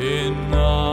in the